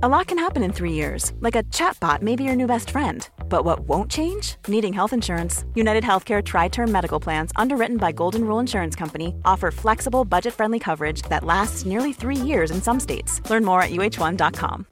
A lot can happen in three years, like a chatbot may be your new best friend. But what won't change? Needing health insurance. United Healthcare Tri Term Medical Plans, underwritten by Golden Rule Insurance Company, offer flexible, budget friendly coverage that lasts nearly three years in some states. Learn more at uh1.com.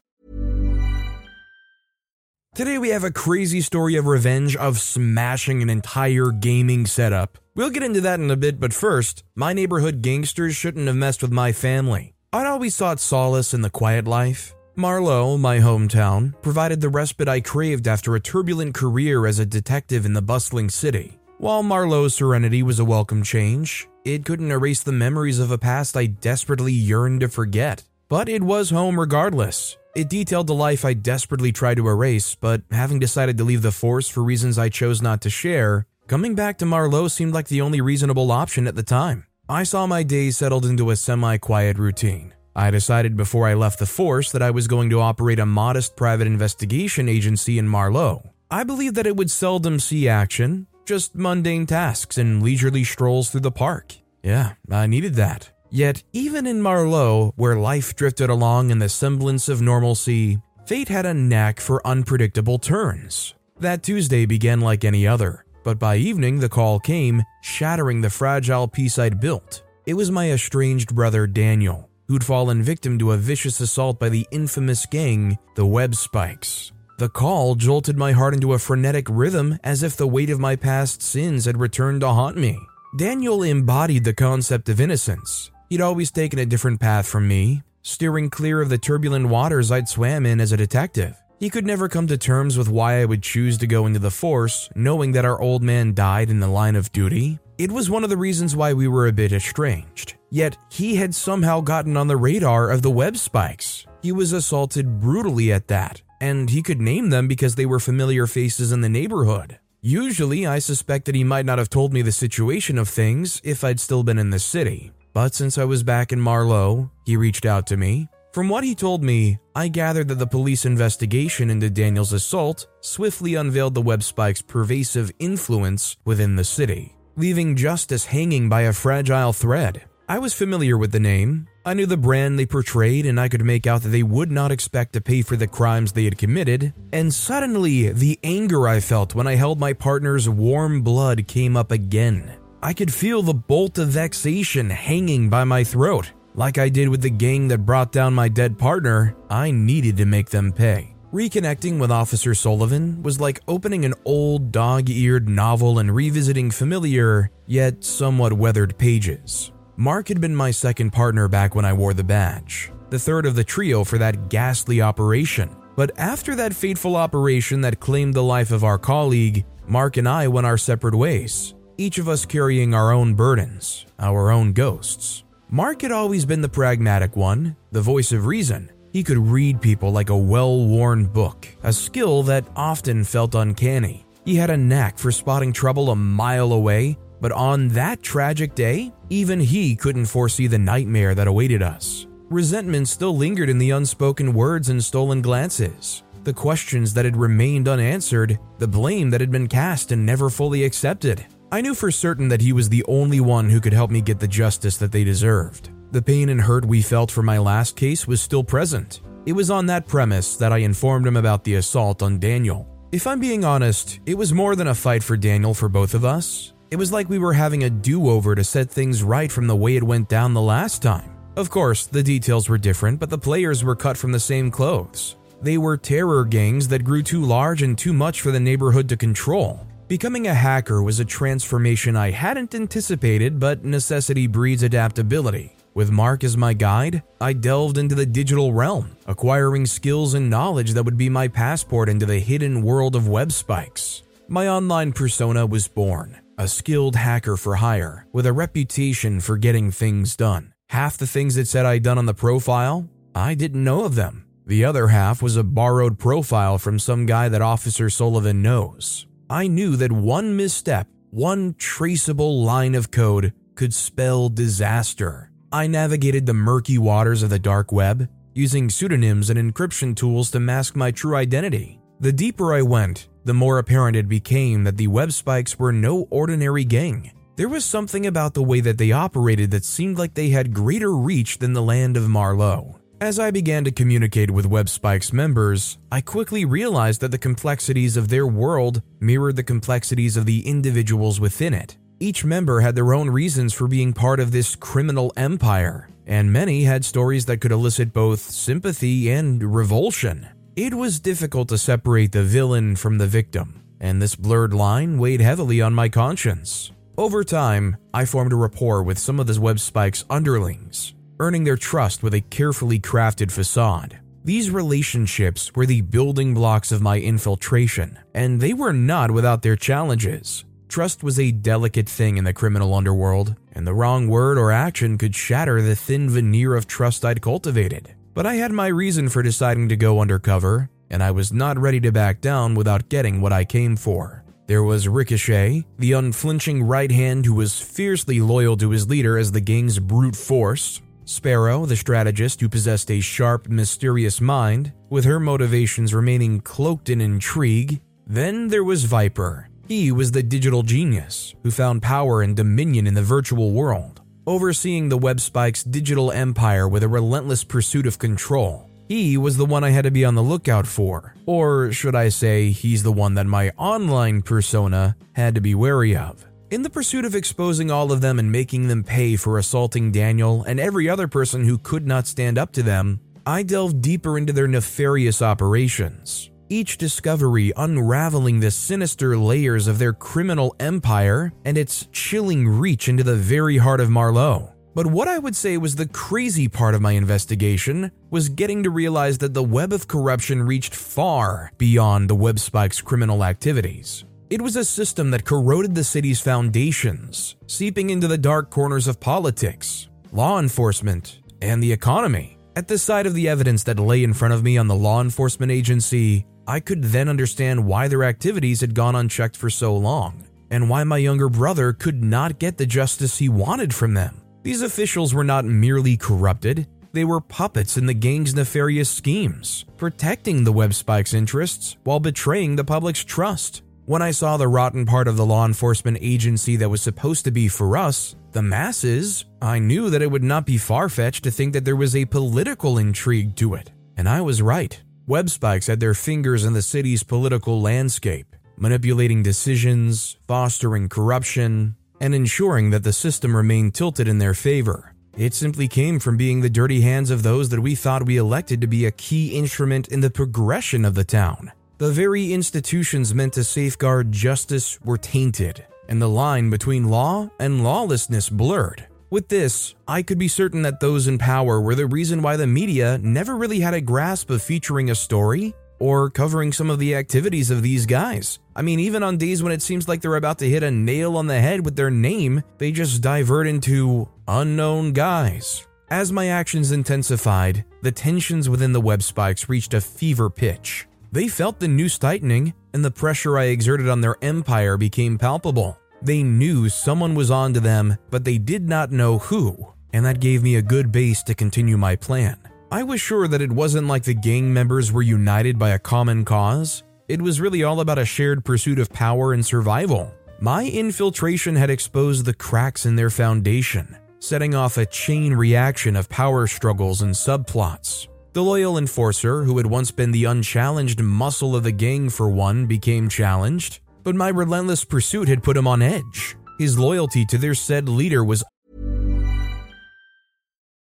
Today we have a crazy story of revenge of smashing an entire gaming setup. We'll get into that in a bit, but first, my neighborhood gangsters shouldn't have messed with my family. I'd always sought solace in the quiet life. Marlow, my hometown, provided the respite I craved after a turbulent career as a detective in the bustling city. While Marlow's serenity was a welcome change, it couldn't erase the memories of a past I desperately yearned to forget. But it was home regardless. It detailed the life I desperately tried to erase, but having decided to leave the force for reasons I chose not to share, coming back to Marlow seemed like the only reasonable option at the time. I saw my days settled into a semi quiet routine. I decided before I left the force that I was going to operate a modest private investigation agency in Marlow. I believed that it would seldom see action, just mundane tasks and leisurely strolls through the park. Yeah, I needed that. Yet, even in Marlow, where life drifted along in the semblance of normalcy, fate had a knack for unpredictable turns. That Tuesday began like any other, but by evening the call came, shattering the fragile peace I'd built. It was my estranged brother Daniel, who'd fallen victim to a vicious assault by the infamous gang, the Web Spikes. The call jolted my heart into a frenetic rhythm as if the weight of my past sins had returned to haunt me. Daniel embodied the concept of innocence, He'd always taken a different path from me, steering clear of the turbulent waters I'd swam in as a detective. He could never come to terms with why I would choose to go into the force, knowing that our old man died in the line of duty. It was one of the reasons why we were a bit estranged. Yet, he had somehow gotten on the radar of the web spikes. He was assaulted brutally at that, and he could name them because they were familiar faces in the neighborhood. Usually, I suspect that he might not have told me the situation of things if I'd still been in the city. But since I was back in Marlow, he reached out to me. From what he told me, I gathered that the police investigation into Daniel's assault swiftly unveiled the web spike's pervasive influence within the city, leaving justice hanging by a fragile thread. I was familiar with the name. I knew the brand they portrayed, and I could make out that they would not expect to pay for the crimes they had committed. And suddenly, the anger I felt when I held my partner's warm blood came up again. I could feel the bolt of vexation hanging by my throat. Like I did with the gang that brought down my dead partner, I needed to make them pay. Reconnecting with Officer Sullivan was like opening an old dog eared novel and revisiting familiar, yet somewhat weathered pages. Mark had been my second partner back when I wore the badge, the third of the trio for that ghastly operation. But after that fateful operation that claimed the life of our colleague, Mark and I went our separate ways each of us carrying our own burdens, our own ghosts. Mark had always been the pragmatic one, the voice of reason. He could read people like a well worn book, a skill that often felt uncanny. He had a knack for spotting trouble a mile away, but on that tragic day, even he couldn't foresee the nightmare that awaited us. Resentment still lingered in the unspoken words and stolen glances, the questions that had remained unanswered, the blame that had been cast and never fully accepted. I knew for certain that he was the only one who could help me get the justice that they deserved. The pain and hurt we felt for my last case was still present. It was on that premise that I informed him about the assault on Daniel. If I'm being honest, it was more than a fight for Daniel for both of us. It was like we were having a do over to set things right from the way it went down the last time. Of course, the details were different, but the players were cut from the same clothes. They were terror gangs that grew too large and too much for the neighborhood to control. Becoming a hacker was a transformation I hadn't anticipated, but necessity breeds adaptability. With Mark as my guide, I delved into the digital realm, acquiring skills and knowledge that would be my passport into the hidden world of web spikes. My online persona was born, a skilled hacker for hire, with a reputation for getting things done. Half the things it said I'd done on the profile, I didn't know of them. The other half was a borrowed profile from some guy that Officer Sullivan knows. I knew that one misstep, one traceable line of code, could spell disaster. I navigated the murky waters of the dark web, using pseudonyms and encryption tools to mask my true identity. The deeper I went, the more apparent it became that the web spikes were no ordinary gang. There was something about the way that they operated that seemed like they had greater reach than the land of Marlowe. As I began to communicate with WebSpike's members, I quickly realized that the complexities of their world mirrored the complexities of the individuals within it. Each member had their own reasons for being part of this criminal empire, and many had stories that could elicit both sympathy and revulsion. It was difficult to separate the villain from the victim, and this blurred line weighed heavily on my conscience. Over time, I formed a rapport with some of the web spike's underlings, earning their trust with a carefully crafted facade. These relationships were the building blocks of my infiltration, and they were not without their challenges. Trust was a delicate thing in the criminal underworld, and the wrong word or action could shatter the thin veneer of trust I'd cultivated. But I had my reason for deciding to go undercover, and I was not ready to back down without getting what I came for. There was Ricochet, the unflinching right hand who was fiercely loyal to his leader as the gang's brute force. Sparrow, the strategist who possessed a sharp, mysterious mind, with her motivations remaining cloaked in intrigue. Then there was Viper. He was the digital genius who found power and dominion in the virtual world, overseeing the WebSpike's digital empire with a relentless pursuit of control. He was the one I had to be on the lookout for. Or should I say, he's the one that my online persona had to be wary of. In the pursuit of exposing all of them and making them pay for assaulting Daniel and every other person who could not stand up to them, I delved deeper into their nefarious operations. Each discovery unraveling the sinister layers of their criminal empire and its chilling reach into the very heart of Marlowe. But what I would say was the crazy part of my investigation was getting to realize that the web of corruption reached far beyond the WebSpike's criminal activities. It was a system that corroded the city's foundations, seeping into the dark corners of politics, law enforcement, and the economy. At the sight of the evidence that lay in front of me on the law enforcement agency, I could then understand why their activities had gone unchecked for so long, and why my younger brother could not get the justice he wanted from them. These officials were not merely corrupted, they were puppets in the gang's nefarious schemes, protecting the WebSpike's interests while betraying the public's trust. When I saw the rotten part of the law enforcement agency that was supposed to be for us, the masses, I knew that it would not be far fetched to think that there was a political intrigue to it. And I was right. WebSpikes had their fingers in the city's political landscape, manipulating decisions, fostering corruption, and ensuring that the system remained tilted in their favor. It simply came from being the dirty hands of those that we thought we elected to be a key instrument in the progression of the town. The very institutions meant to safeguard justice were tainted, and the line between law and lawlessness blurred. With this, I could be certain that those in power were the reason why the media never really had a grasp of featuring a story or covering some of the activities of these guys. I mean, even on days when it seems like they're about to hit a nail on the head with their name, they just divert into unknown guys. As my actions intensified, the tensions within the web spikes reached a fever pitch. They felt the noose tightening, and the pressure I exerted on their empire became palpable. They knew someone was onto them, but they did not know who, and that gave me a good base to continue my plan. I was sure that it wasn't like the gang members were united by a common cause. It was really all about a shared pursuit of power and survival. My infiltration had exposed the cracks in their foundation, setting off a chain reaction of power struggles and subplots. The loyal enforcer, who had once been the unchallenged muscle of the gang for one, became challenged, but my relentless pursuit had put him on edge. His loyalty to their said leader was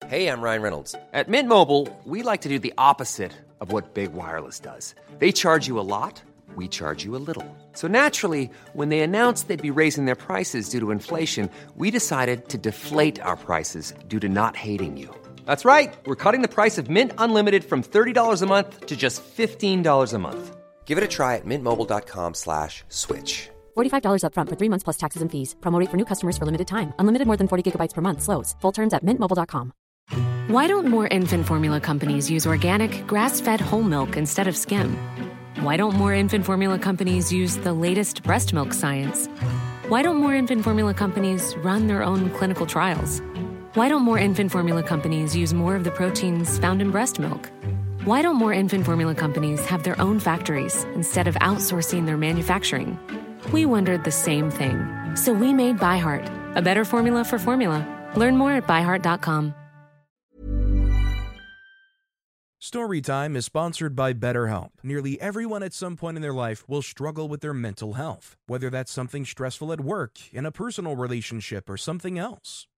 Hey, I'm Ryan Reynolds. At Mint Mobile, we like to do the opposite of what Big Wireless does. They charge you a lot, we charge you a little. So naturally, when they announced they'd be raising their prices due to inflation, we decided to deflate our prices due to not hating you. That's right. We're cutting the price of Mint Unlimited from $30 a month to just $15 a month. Give it a try at mintmobile.com slash switch. $45 upfront for three months plus taxes and fees. Promo rate for new customers for limited time. Unlimited more than 40 gigabytes per month. Slows. Full terms at mintmobile.com. Why don't more infant formula companies use organic, grass fed whole milk instead of skim? Why don't more infant formula companies use the latest breast milk science? Why don't more infant formula companies run their own clinical trials? Why don't more infant formula companies use more of the proteins found in breast milk? Why don't more infant formula companies have their own factories instead of outsourcing their manufacturing? We wondered the same thing. So we made ByHeart, a better formula for formula. Learn more at byheart.com. Storytime is sponsored by BetterHelp. Nearly everyone at some point in their life will struggle with their mental health, whether that's something stressful at work, in a personal relationship, or something else.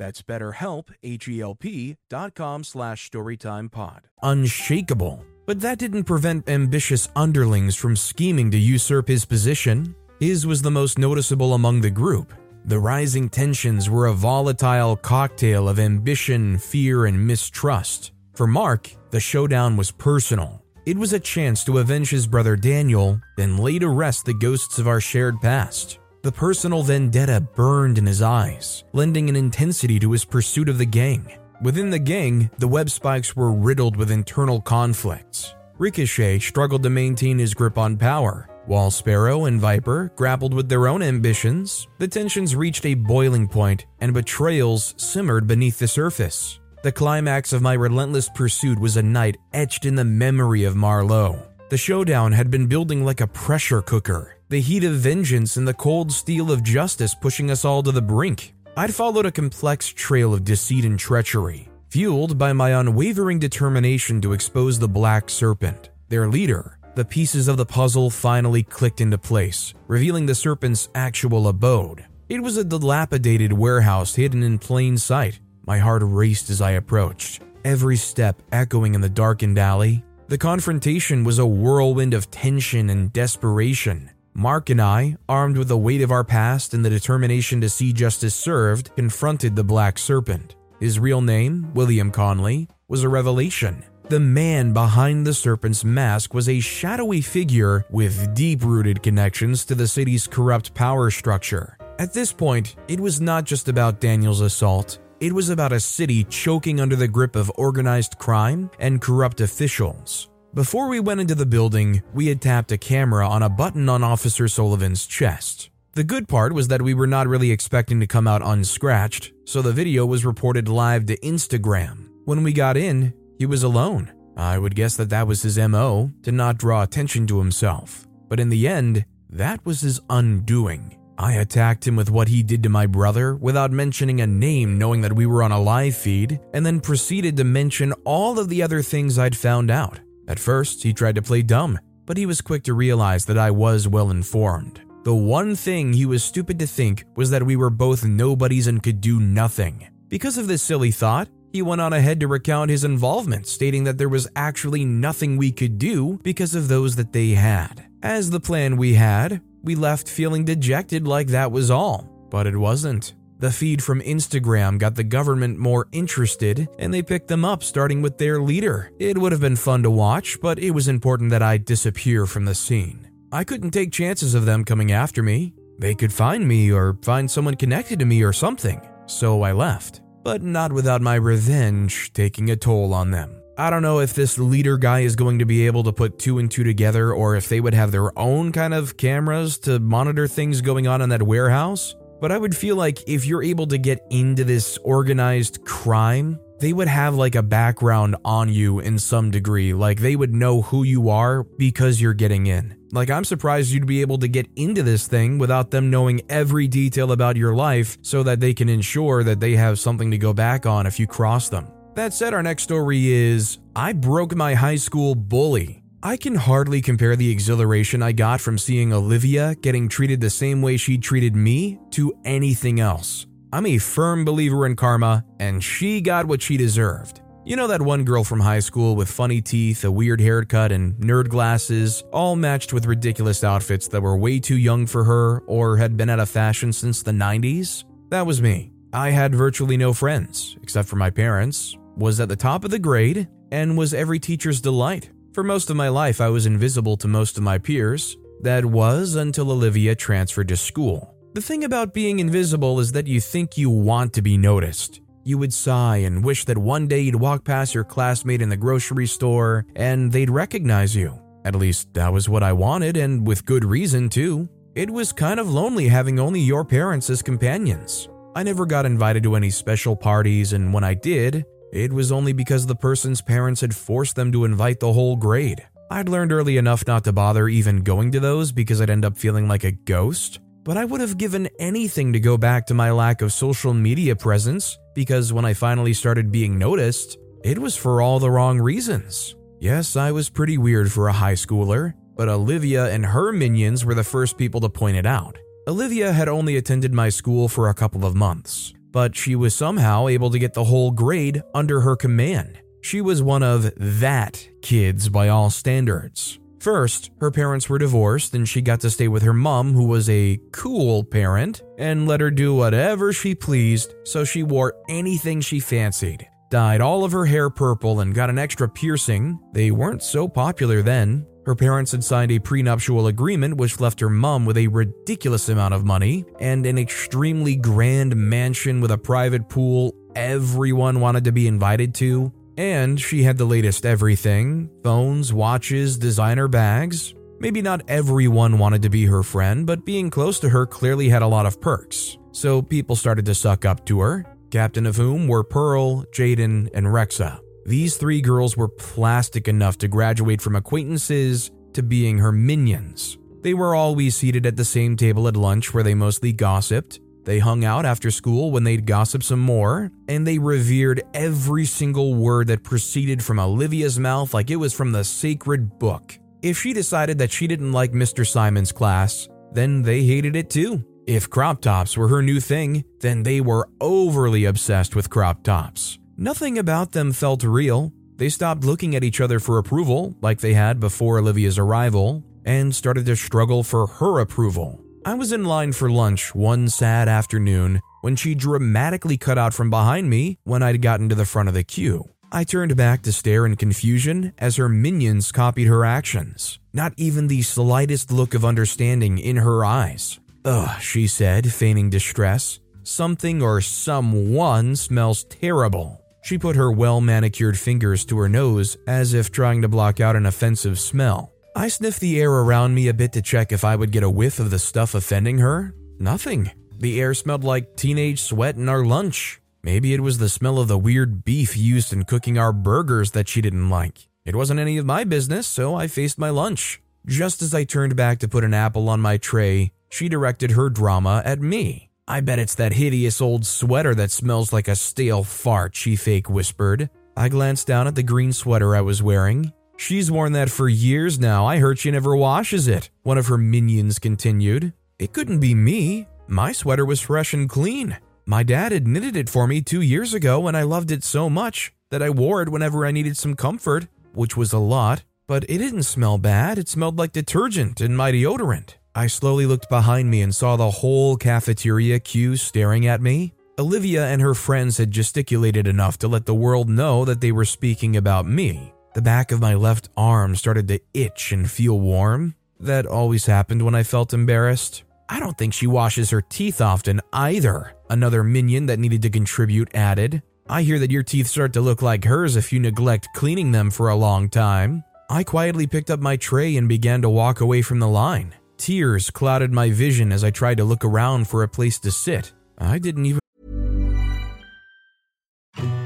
That's betterhelp, H-E-L-P dot com slash storytimepod. Unshakable. But that didn't prevent ambitious underlings from scheming to usurp his position. His was the most noticeable among the group. The rising tensions were a volatile cocktail of ambition, fear, and mistrust. For Mark, the showdown was personal. It was a chance to avenge his brother Daniel, then lay to rest the ghosts of our shared past. The personal vendetta burned in his eyes, lending an intensity to his pursuit of the gang. Within the gang, the web spikes were riddled with internal conflicts. Ricochet struggled to maintain his grip on power, while Sparrow and Viper grappled with their own ambitions. The tensions reached a boiling point, and betrayals simmered beneath the surface. The climax of my relentless pursuit was a night etched in the memory of Marlowe. The showdown had been building like a pressure cooker, the heat of vengeance and the cold steel of justice pushing us all to the brink. I'd followed a complex trail of deceit and treachery, fueled by my unwavering determination to expose the Black Serpent, their leader. The pieces of the puzzle finally clicked into place, revealing the serpent's actual abode. It was a dilapidated warehouse hidden in plain sight. My heart raced as I approached, every step echoing in the darkened alley. The confrontation was a whirlwind of tension and desperation. Mark and I, armed with the weight of our past and the determination to see justice served, confronted the Black Serpent. His real name, William Conley, was a revelation. The man behind the serpent's mask was a shadowy figure with deep rooted connections to the city's corrupt power structure. At this point, it was not just about Daniel's assault, it was about a city choking under the grip of organized crime and corrupt officials. Before we went into the building, we had tapped a camera on a button on Officer Sullivan's chest. The good part was that we were not really expecting to come out unscratched, so the video was reported live to Instagram. When we got in, he was alone. I would guess that that was his MO, to not draw attention to himself. But in the end, that was his undoing. I attacked him with what he did to my brother without mentioning a name, knowing that we were on a live feed, and then proceeded to mention all of the other things I'd found out. At first, he tried to play dumb, but he was quick to realize that I was well informed. The one thing he was stupid to think was that we were both nobodies and could do nothing. Because of this silly thought, he went on ahead to recount his involvement, stating that there was actually nothing we could do because of those that they had. As the plan we had, we left feeling dejected like that was all, but it wasn't. The feed from Instagram got the government more interested, and they picked them up, starting with their leader. It would have been fun to watch, but it was important that I disappear from the scene. I couldn't take chances of them coming after me. They could find me or find someone connected to me or something, so I left. But not without my revenge taking a toll on them. I don't know if this leader guy is going to be able to put two and two together or if they would have their own kind of cameras to monitor things going on in that warehouse. But I would feel like if you're able to get into this organized crime, they would have like a background on you in some degree. Like they would know who you are because you're getting in. Like, I'm surprised you'd be able to get into this thing without them knowing every detail about your life so that they can ensure that they have something to go back on if you cross them. That said, our next story is I broke my high school bully. I can hardly compare the exhilaration I got from seeing Olivia getting treated the same way she treated me to anything else. I'm a firm believer in karma, and she got what she deserved. You know that one girl from high school with funny teeth, a weird haircut, and nerd glasses, all matched with ridiculous outfits that were way too young for her or had been out of fashion since the 90s? That was me. I had virtually no friends, except for my parents, was at the top of the grade, and was every teacher's delight. For most of my life, I was invisible to most of my peers. That was until Olivia transferred to school. The thing about being invisible is that you think you want to be noticed. You would sigh and wish that one day you'd walk past your classmate in the grocery store and they'd recognize you. At least that was what I wanted, and with good reason, too. It was kind of lonely having only your parents as companions. I never got invited to any special parties, and when I did, it was only because the person's parents had forced them to invite the whole grade. I'd learned early enough not to bother even going to those because I'd end up feeling like a ghost, but I would have given anything to go back to my lack of social media presence because when I finally started being noticed, it was for all the wrong reasons. Yes, I was pretty weird for a high schooler, but Olivia and her minions were the first people to point it out. Olivia had only attended my school for a couple of months, but she was somehow able to get the whole grade under her command. She was one of that kids by all standards. First, her parents were divorced and she got to stay with her mom, who was a cool parent, and let her do whatever she pleased, so she wore anything she fancied. Dyed all of her hair purple and got an extra piercing. They weren't so popular then. Her parents had signed a prenuptial agreement which left her mom with a ridiculous amount of money and an extremely grand mansion with a private pool everyone wanted to be invited to. And she had the latest everything phones, watches, designer bags. Maybe not everyone wanted to be her friend, but being close to her clearly had a lot of perks. So people started to suck up to her, captain of whom were Pearl, Jaden, and Rexa. These three girls were plastic enough to graduate from acquaintances to being her minions. They were always seated at the same table at lunch where they mostly gossiped. They hung out after school when they'd gossip some more, and they revered every single word that proceeded from Olivia's mouth like it was from the sacred book. If she decided that she didn't like Mr. Simon's class, then they hated it too. If crop tops were her new thing, then they were overly obsessed with crop tops. Nothing about them felt real. They stopped looking at each other for approval, like they had before Olivia's arrival, and started to struggle for her approval. I was in line for lunch one sad afternoon when she dramatically cut out from behind me when I'd gotten to the front of the queue. I turned back to stare in confusion as her minions copied her actions, not even the slightest look of understanding in her eyes. Ugh, she said, feigning distress. Something or someone smells terrible. She put her well manicured fingers to her nose as if trying to block out an offensive smell. I sniffed the air around me a bit to check if I would get a whiff of the stuff offending her. Nothing. The air smelled like teenage sweat and our lunch. Maybe it was the smell of the weird beef used in cooking our burgers that she didn't like. It wasn't any of my business, so I faced my lunch. Just as I turned back to put an apple on my tray, she directed her drama at me. I bet it's that hideous old sweater that smells like a stale fart, she fake whispered. I glanced down at the green sweater I was wearing. She's worn that for years now. I heard she never washes it, one of her minions continued. It couldn't be me. My sweater was fresh and clean. My dad had knitted it for me two years ago, and I loved it so much that I wore it whenever I needed some comfort, which was a lot. But it didn't smell bad, it smelled like detergent and my deodorant. I slowly looked behind me and saw the whole cafeteria queue staring at me. Olivia and her friends had gesticulated enough to let the world know that they were speaking about me. The back of my left arm started to itch and feel warm. That always happened when I felt embarrassed. I don't think she washes her teeth often either, another minion that needed to contribute added. I hear that your teeth start to look like hers if you neglect cleaning them for a long time. I quietly picked up my tray and began to walk away from the line. Tears clouded my vision as I tried to look around for a place to sit. I didn't even.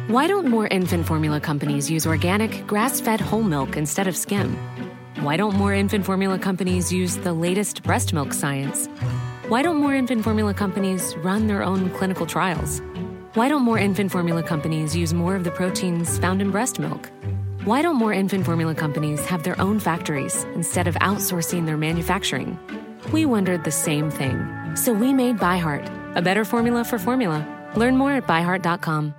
Why don't more infant formula companies use organic, grass fed whole milk instead of skim? Why don't more infant formula companies use the latest breast milk science? Why don't more infant formula companies run their own clinical trials? Why don't more infant formula companies use more of the proteins found in breast milk? Why don't more infant formula companies have their own factories instead of outsourcing their manufacturing? We wondered the same thing. So we made ByHeart, a better formula for formula. Learn more at byheart.com.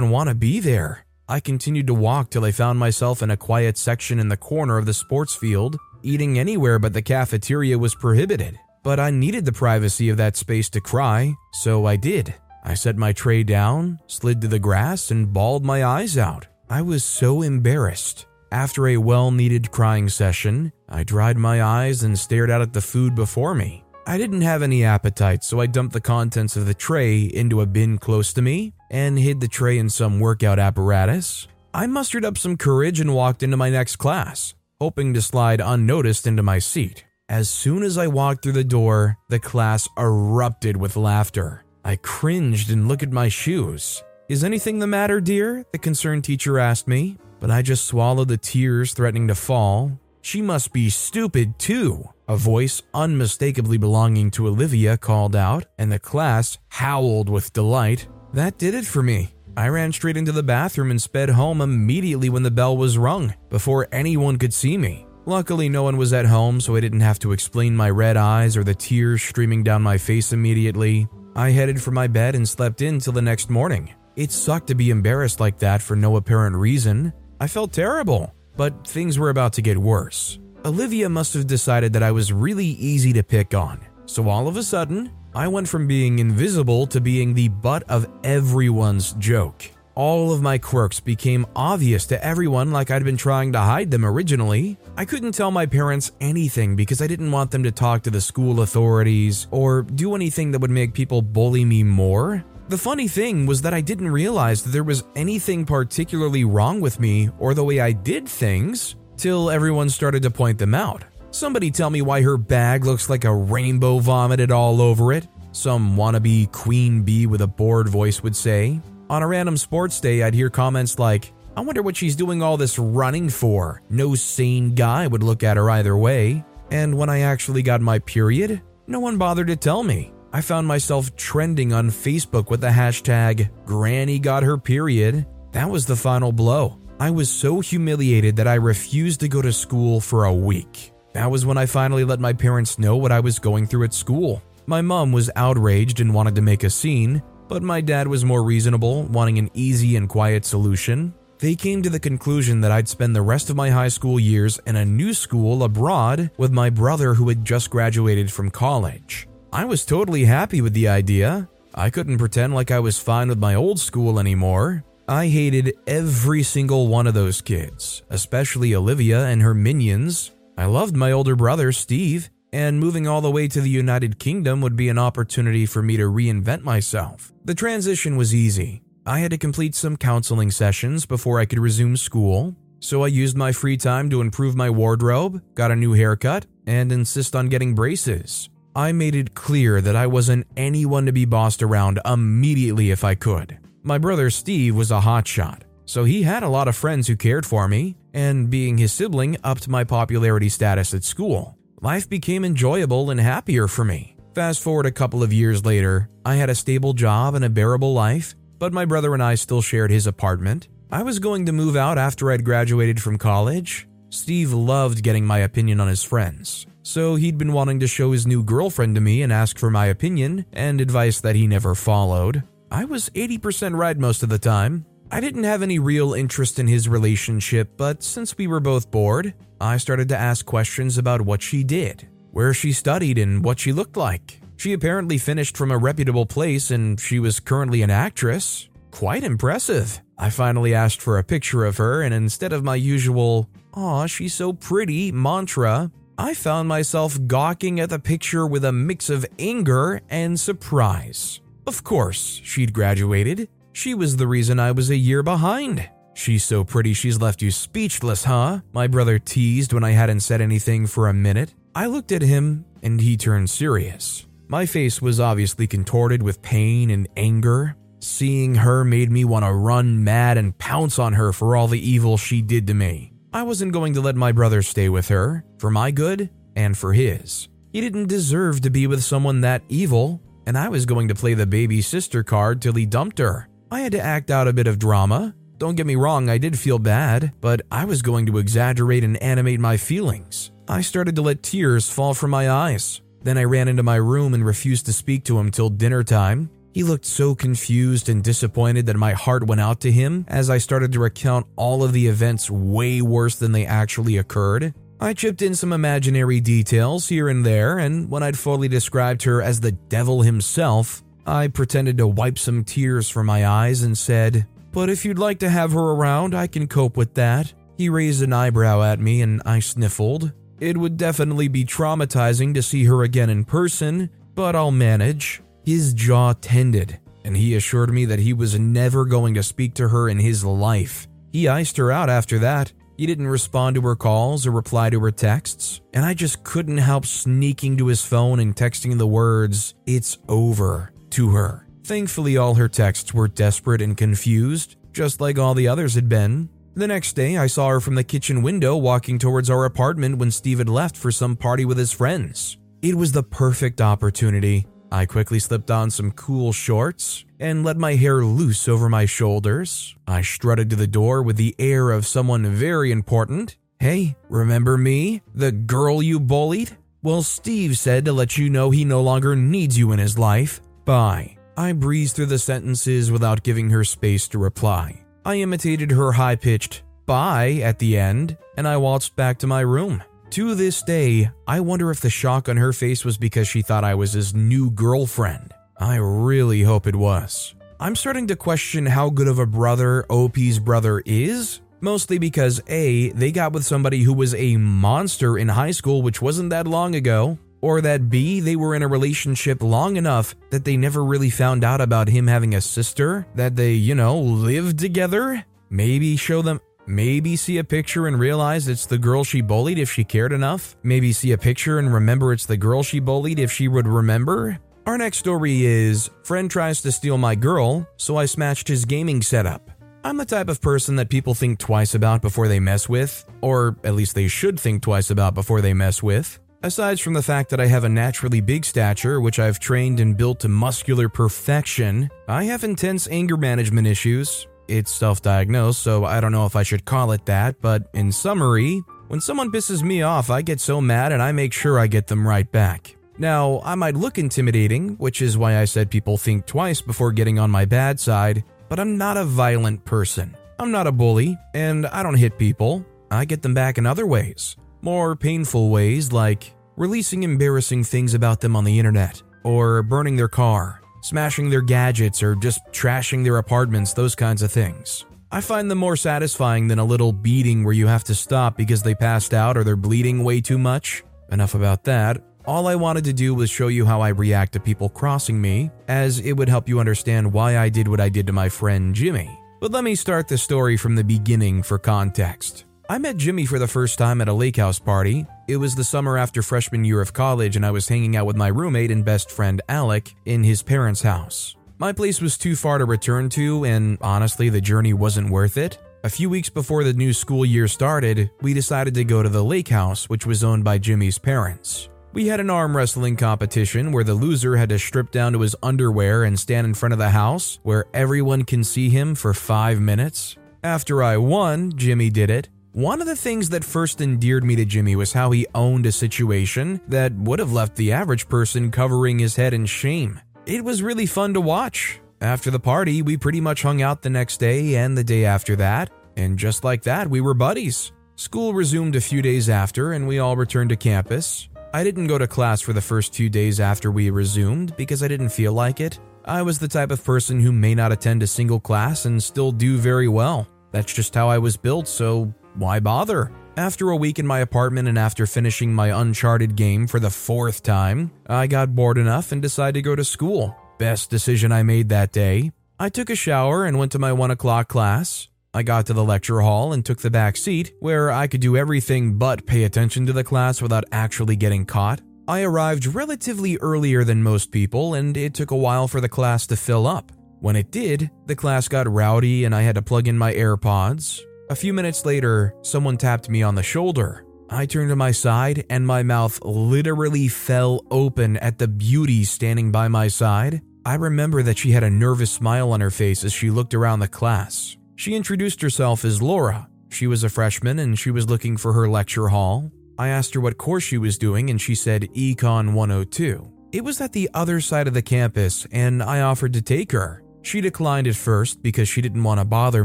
want to be there. I continued to walk till I found myself in a quiet section in the corner of the sports field. Eating anywhere but the cafeteria was prohibited, but I needed the privacy of that space to cry, so I did. I set my tray down, slid to the grass, and bawled my eyes out. I was so embarrassed. After a well needed crying session, I dried my eyes and stared out at the food before me. I didn't have any appetite, so I dumped the contents of the tray into a bin close to me and hid the tray in some workout apparatus. I mustered up some courage and walked into my next class, hoping to slide unnoticed into my seat. As soon as I walked through the door, the class erupted with laughter. I cringed and looked at my shoes. Is anything the matter, dear? The concerned teacher asked me, but I just swallowed the tears threatening to fall. She must be stupid too. A voice unmistakably belonging to Olivia called out, and the class howled with delight. That did it for me. I ran straight into the bathroom and sped home immediately when the bell was rung, before anyone could see me. Luckily, no one was at home, so I didn't have to explain my red eyes or the tears streaming down my face immediately. I headed for my bed and slept in till the next morning. It sucked to be embarrassed like that for no apparent reason. I felt terrible, but things were about to get worse. Olivia must have decided that I was really easy to pick on, so all of a sudden, I went from being invisible to being the butt of everyone's joke all of my quirks became obvious to everyone like I'd been trying to hide them originally. I couldn't tell my parents anything because I didn't want them to talk to the school authorities or do anything that would make people bully me more. The funny thing was that I didn't realize that there was anything particularly wrong with me or the way I did things till everyone started to point them out. Somebody tell me why her bag looks like a rainbow vomited all over it, some wannabe queen bee with a bored voice would say. On a random sports day, I'd hear comments like, I wonder what she's doing all this running for. No sane guy would look at her either way. And when I actually got my period, no one bothered to tell me. I found myself trending on Facebook with the hashtag Granny got her period. That was the final blow. I was so humiliated that I refused to go to school for a week. That was when I finally let my parents know what I was going through at school. My mom was outraged and wanted to make a scene, but my dad was more reasonable, wanting an easy and quiet solution. They came to the conclusion that I'd spend the rest of my high school years in a new school abroad with my brother who had just graduated from college. I was totally happy with the idea. I couldn't pretend like I was fine with my old school anymore. I hated every single one of those kids, especially Olivia and her minions. I loved my older brother, Steve and moving all the way to the United Kingdom would be an opportunity for me to reinvent myself. The transition was easy. I had to complete some counseling sessions before I could resume school, so I used my free time to improve my wardrobe, got a new haircut, and insist on getting braces. I made it clear that I wasn't anyone to be bossed around immediately if I could. My brother Steve was a hotshot, so he had a lot of friends who cared for me, and being his sibling upped my popularity status at school life became enjoyable and happier for me. Fast forward a couple of years later, I had a stable job and a bearable life, but my brother and I still shared his apartment. I was going to move out after I'd graduated from college. Steve loved getting my opinion on his friends, so he'd been wanting to show his new girlfriend to me and ask for my opinion and advice that he never followed. I was 80% right most of the time. I didn't have any real interest in his relationship, but since we were both bored, I started to ask questions about what she did, where she studied, and what she looked like. She apparently finished from a reputable place and she was currently an actress. Quite impressive. I finally asked for a picture of her, and instead of my usual, aw, she's so pretty mantra, I found myself gawking at the picture with a mix of anger and surprise. Of course, she'd graduated. She was the reason I was a year behind. She's so pretty she's left you speechless, huh? My brother teased when I hadn't said anything for a minute. I looked at him and he turned serious. My face was obviously contorted with pain and anger. Seeing her made me want to run mad and pounce on her for all the evil she did to me. I wasn't going to let my brother stay with her, for my good and for his. He didn't deserve to be with someone that evil, and I was going to play the baby sister card till he dumped her. I had to act out a bit of drama, don't get me wrong, I did feel bad, but I was going to exaggerate and animate my feelings. I started to let tears fall from my eyes. Then I ran into my room and refused to speak to him till dinner time. He looked so confused and disappointed that my heart went out to him as I started to recount all of the events way worse than they actually occurred. I chipped in some imaginary details here and there, and when I'd fully described her as the devil himself, I pretended to wipe some tears from my eyes and said, But if you'd like to have her around, I can cope with that. He raised an eyebrow at me and I sniffled. It would definitely be traumatizing to see her again in person, but I'll manage. His jaw tended, and he assured me that he was never going to speak to her in his life. He iced her out after that. He didn't respond to her calls or reply to her texts, and I just couldn't help sneaking to his phone and texting the words, It's over, to her. Thankfully, all her texts were desperate and confused, just like all the others had been. The next day, I saw her from the kitchen window walking towards our apartment when Steve had left for some party with his friends. It was the perfect opportunity. I quickly slipped on some cool shorts and let my hair loose over my shoulders. I strutted to the door with the air of someone very important. Hey, remember me? The girl you bullied? Well, Steve said to let you know he no longer needs you in his life. Bye. I breezed through the sentences without giving her space to reply. I imitated her high pitched bye at the end, and I waltzed back to my room. To this day, I wonder if the shock on her face was because she thought I was his new girlfriend. I really hope it was. I'm starting to question how good of a brother OP's brother is, mostly because A, they got with somebody who was a monster in high school, which wasn't that long ago, or that B, they were in a relationship long enough that they never really found out about him having a sister, that they, you know, lived together? Maybe show them, maybe see a picture and realize it's the girl she bullied if she cared enough? Maybe see a picture and remember it's the girl she bullied if she would remember? Our next story is Friend tries to steal my girl, so I smashed his gaming setup. I'm the type of person that people think twice about before they mess with, or at least they should think twice about before they mess with. Aside from the fact that I have a naturally big stature, which I've trained and built to muscular perfection, I have intense anger management issues. It's self diagnosed, so I don't know if I should call it that, but in summary, when someone pisses me off, I get so mad and I make sure I get them right back. Now, I might look intimidating, which is why I said people think twice before getting on my bad side, but I'm not a violent person. I'm not a bully, and I don't hit people. I get them back in other ways more painful ways like releasing embarrassing things about them on the internet, or burning their car, smashing their gadgets, or just trashing their apartments, those kinds of things. I find them more satisfying than a little beating where you have to stop because they passed out or they're bleeding way too much. Enough about that. All I wanted to do was show you how I react to people crossing me, as it would help you understand why I did what I did to my friend Jimmy. But let me start the story from the beginning for context. I met Jimmy for the first time at a lake house party. It was the summer after freshman year of college, and I was hanging out with my roommate and best friend Alec in his parents' house. My place was too far to return to, and honestly, the journey wasn't worth it. A few weeks before the new school year started, we decided to go to the lake house, which was owned by Jimmy's parents. We had an arm wrestling competition where the loser had to strip down to his underwear and stand in front of the house where everyone can see him for five minutes. After I won, Jimmy did it, one of the things that first endeared me to Jimmy was how he owned a situation that would have left the average person covering his head in shame. It was really fun to watch. After the party, we pretty much hung out the next day and the day after that, and just like that, we were buddies. School resumed a few days after, and we all returned to campus. I didn't go to class for the first few days after we resumed because I didn't feel like it. I was the type of person who may not attend a single class and still do very well. That's just how I was built, so why bother? After a week in my apartment and after finishing my Uncharted game for the fourth time, I got bored enough and decided to go to school. Best decision I made that day. I took a shower and went to my 1 o'clock class. I got to the lecture hall and took the back seat, where I could do everything but pay attention to the class without actually getting caught. I arrived relatively earlier than most people, and it took a while for the class to fill up. When it did, the class got rowdy and I had to plug in my AirPods, a few minutes later, someone tapped me on the shoulder. I turned to my side and my mouth literally fell open at the beauty standing by my side. I remember that she had a nervous smile on her face as she looked around the class. She introduced herself as Laura. She was a freshman and she was looking for her lecture hall. I asked her what course she was doing and she said Econ 102. It was at the other side of the campus and I offered to take her. She declined at first because she didn't want to bother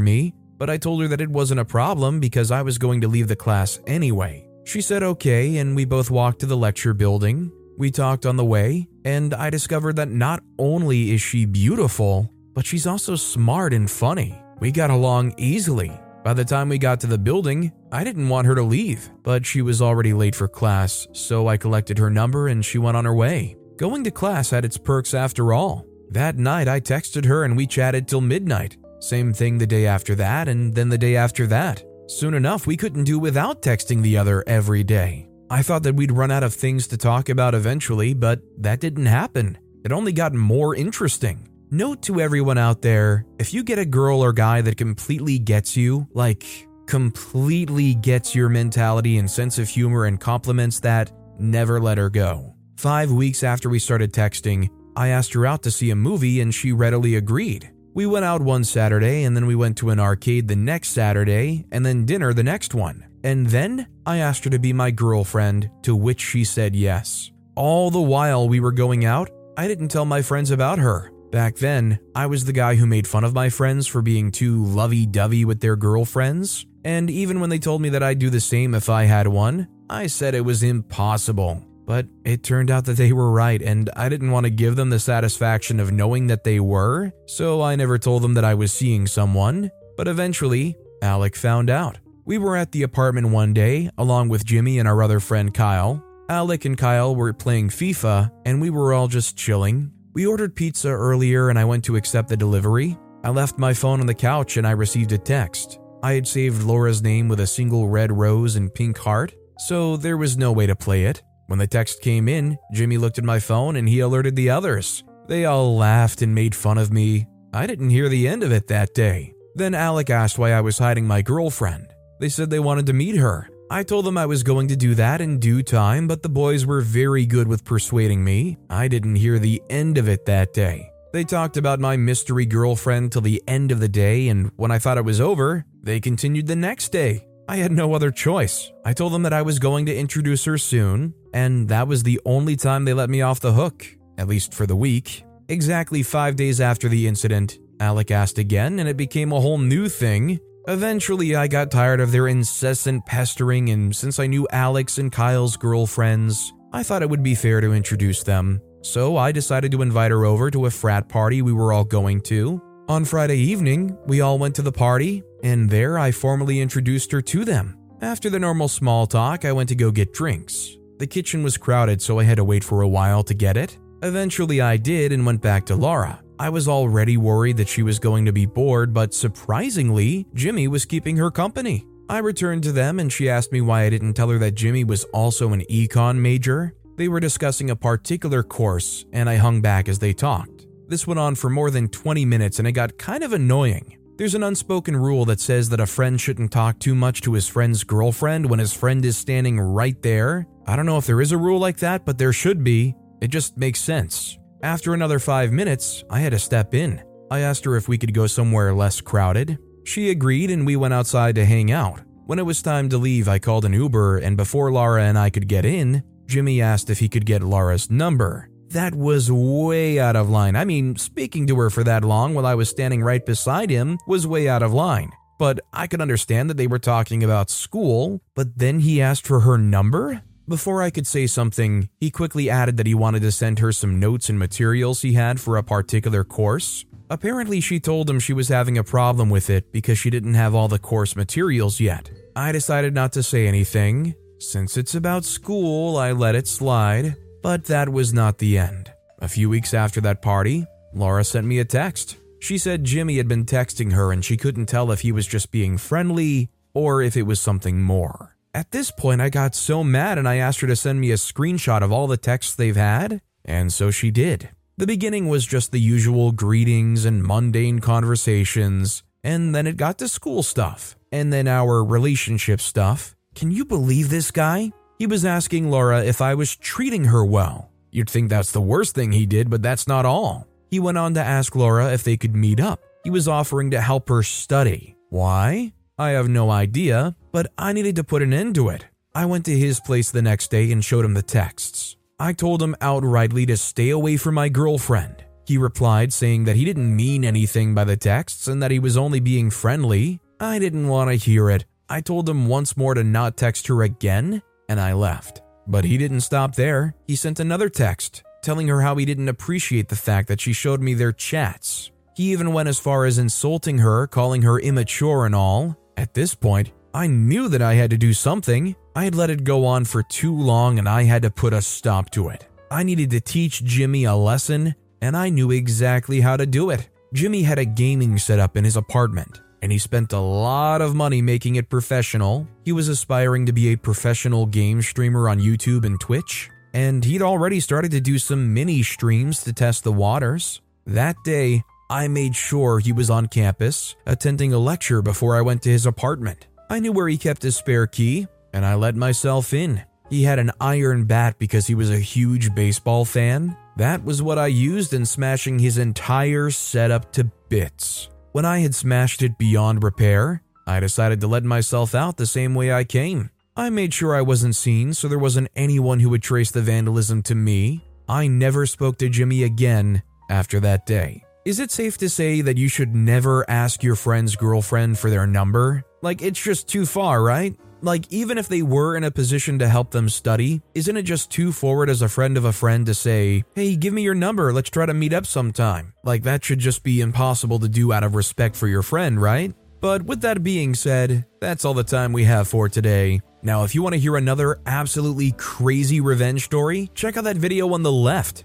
me, but I told her that it wasn't a problem because I was going to leave the class anyway. She said okay, and we both walked to the lecture building. We talked on the way, and I discovered that not only is she beautiful, but she's also smart and funny. We got along easily. By the time we got to the building, I didn't want her to leave, but she was already late for class, so I collected her number and she went on her way. Going to class had its perks after all. That night, I texted her and we chatted till midnight. Same thing the day after that, and then the day after that. Soon enough, we couldn't do without texting the other every day. I thought that we'd run out of things to talk about eventually, but that didn't happen. It only got more interesting. Note to everyone out there if you get a girl or guy that completely gets you, like completely gets your mentality and sense of humor and compliments that, never let her go. Five weeks after we started texting, I asked her out to see a movie and she readily agreed. We went out one Saturday and then we went to an arcade the next Saturday and then dinner the next one. And then I asked her to be my girlfriend, to which she said yes. All the while we were going out, I didn't tell my friends about her. Back then, I was the guy who made fun of my friends for being too lovey dovey with their girlfriends, and even when they told me that I'd do the same if I had one, I said it was impossible. But it turned out that they were right, and I didn't want to give them the satisfaction of knowing that they were, so I never told them that I was seeing someone. But eventually, Alec found out. We were at the apartment one day, along with Jimmy and our other friend Kyle. Alec and Kyle were playing FIFA, and we were all just chilling, we ordered pizza earlier and I went to accept the delivery. I left my phone on the couch and I received a text. I had saved Laura's name with a single red rose and pink heart, so there was no way to play it. When the text came in, Jimmy looked at my phone and he alerted the others. They all laughed and made fun of me. I didn't hear the end of it that day. Then Alec asked why I was hiding my girlfriend. They said they wanted to meet her. I told them I was going to do that in due time, but the boys were very good with persuading me. I didn't hear the end of it that day. They talked about my mystery girlfriend till the end of the day, and when I thought it was over, they continued the next day. I had no other choice. I told them that I was going to introduce her soon, and that was the only time they let me off the hook, at least for the week. Exactly five days after the incident, Alec asked again, and it became a whole new thing. Eventually, I got tired of their incessant pestering, and since I knew Alec's and Kyle's girlfriends, I thought it would be fair to introduce them. So I decided to invite her over to a frat party we were all going to. On Friday evening, we all went to the party, and there I formally introduced her to them. After the normal small talk, I went to go get drinks. The kitchen was crowded, so I had to wait for a while to get it. Eventually, I did and went back to Laura. I was already worried that she was going to be bored, but surprisingly, Jimmy was keeping her company. I returned to them and she asked me why I didn't tell her that Jimmy was also an econ major. They were discussing a particular course, and I hung back as they talked. This went on for more than 20 minutes and it got kind of annoying. There's an unspoken rule that says that a friend shouldn't talk too much to his friend's girlfriend when his friend is standing right there. I don't know if there is a rule like that, but there should be. It just makes sense. After another five minutes, I had to step in. I asked her if we could go somewhere less crowded. She agreed and we went outside to hang out. When it was time to leave, I called an Uber, and before Laura and I could get in, Jimmy asked if he could get Laura's number. That was way out of line. I mean, speaking to her for that long while I was standing right beside him was way out of line. But I could understand that they were talking about school, but then he asked for her number? Before I could say something, he quickly added that he wanted to send her some notes and materials he had for a particular course. Apparently, she told him she was having a problem with it because she didn't have all the course materials yet. I decided not to say anything. Since it's about school, I let it slide. But that was not the end. A few weeks after that party, Laura sent me a text. She said Jimmy had been texting her and she couldn't tell if he was just being friendly or if it was something more. At this point, I got so mad and I asked her to send me a screenshot of all the texts they've had, and so she did. The beginning was just the usual greetings and mundane conversations, and then it got to school stuff, and then our relationship stuff. Can you believe this guy? He was asking Laura if I was treating her well. You'd think that's the worst thing he did, but that's not all. He went on to ask Laura if they could meet up. He was offering to help her study. Why? I have no idea, but I needed to put an end to it. I went to his place the next day and showed him the texts. I told him outrightly to stay away from my girlfriend. He replied saying that he didn't mean anything by the texts and that he was only being friendly. I didn't want to hear it. I told him once more to not text her again, and I left. But he didn't stop there. He sent another text telling her how he didn't appreciate the fact that she showed me their chats. He even went as far as insulting her, calling her immature and all. At this point, I knew that I had to do something. I had let it go on for too long and I had to put a stop to it. I needed to teach Jimmy a lesson, and I knew exactly how to do it. Jimmy had a gaming setup in his apartment, and he spent a lot of money making it professional. He was aspiring to be a professional game streamer on YouTube and Twitch, and he'd already started to do some mini streams to test the waters. That day, I made sure he was on campus, attending a lecture before I went to his apartment. I knew where he kept his spare key, and I let myself in. He had an iron bat because he was a huge baseball fan. That was what I used in smashing his entire setup to bits. When I had smashed it beyond repair, I decided to let myself out the same way I came. I made sure I wasn't seen so there wasn't anyone who would trace the vandalism to me. I never spoke to Jimmy again after that day. Is it safe to say that you should never ask your friend's girlfriend for their number? Like, it's just too far, right? Like, even if they were in a position to help them study, isn't it just too forward as a friend of a friend to say, hey, give me your number, let's try to meet up sometime? Like, that should just be impossible to do out of respect for your friend, right? But with that being said, that's all the time we have for today. Now, if you want to hear another absolutely crazy revenge story, check out that video on the left.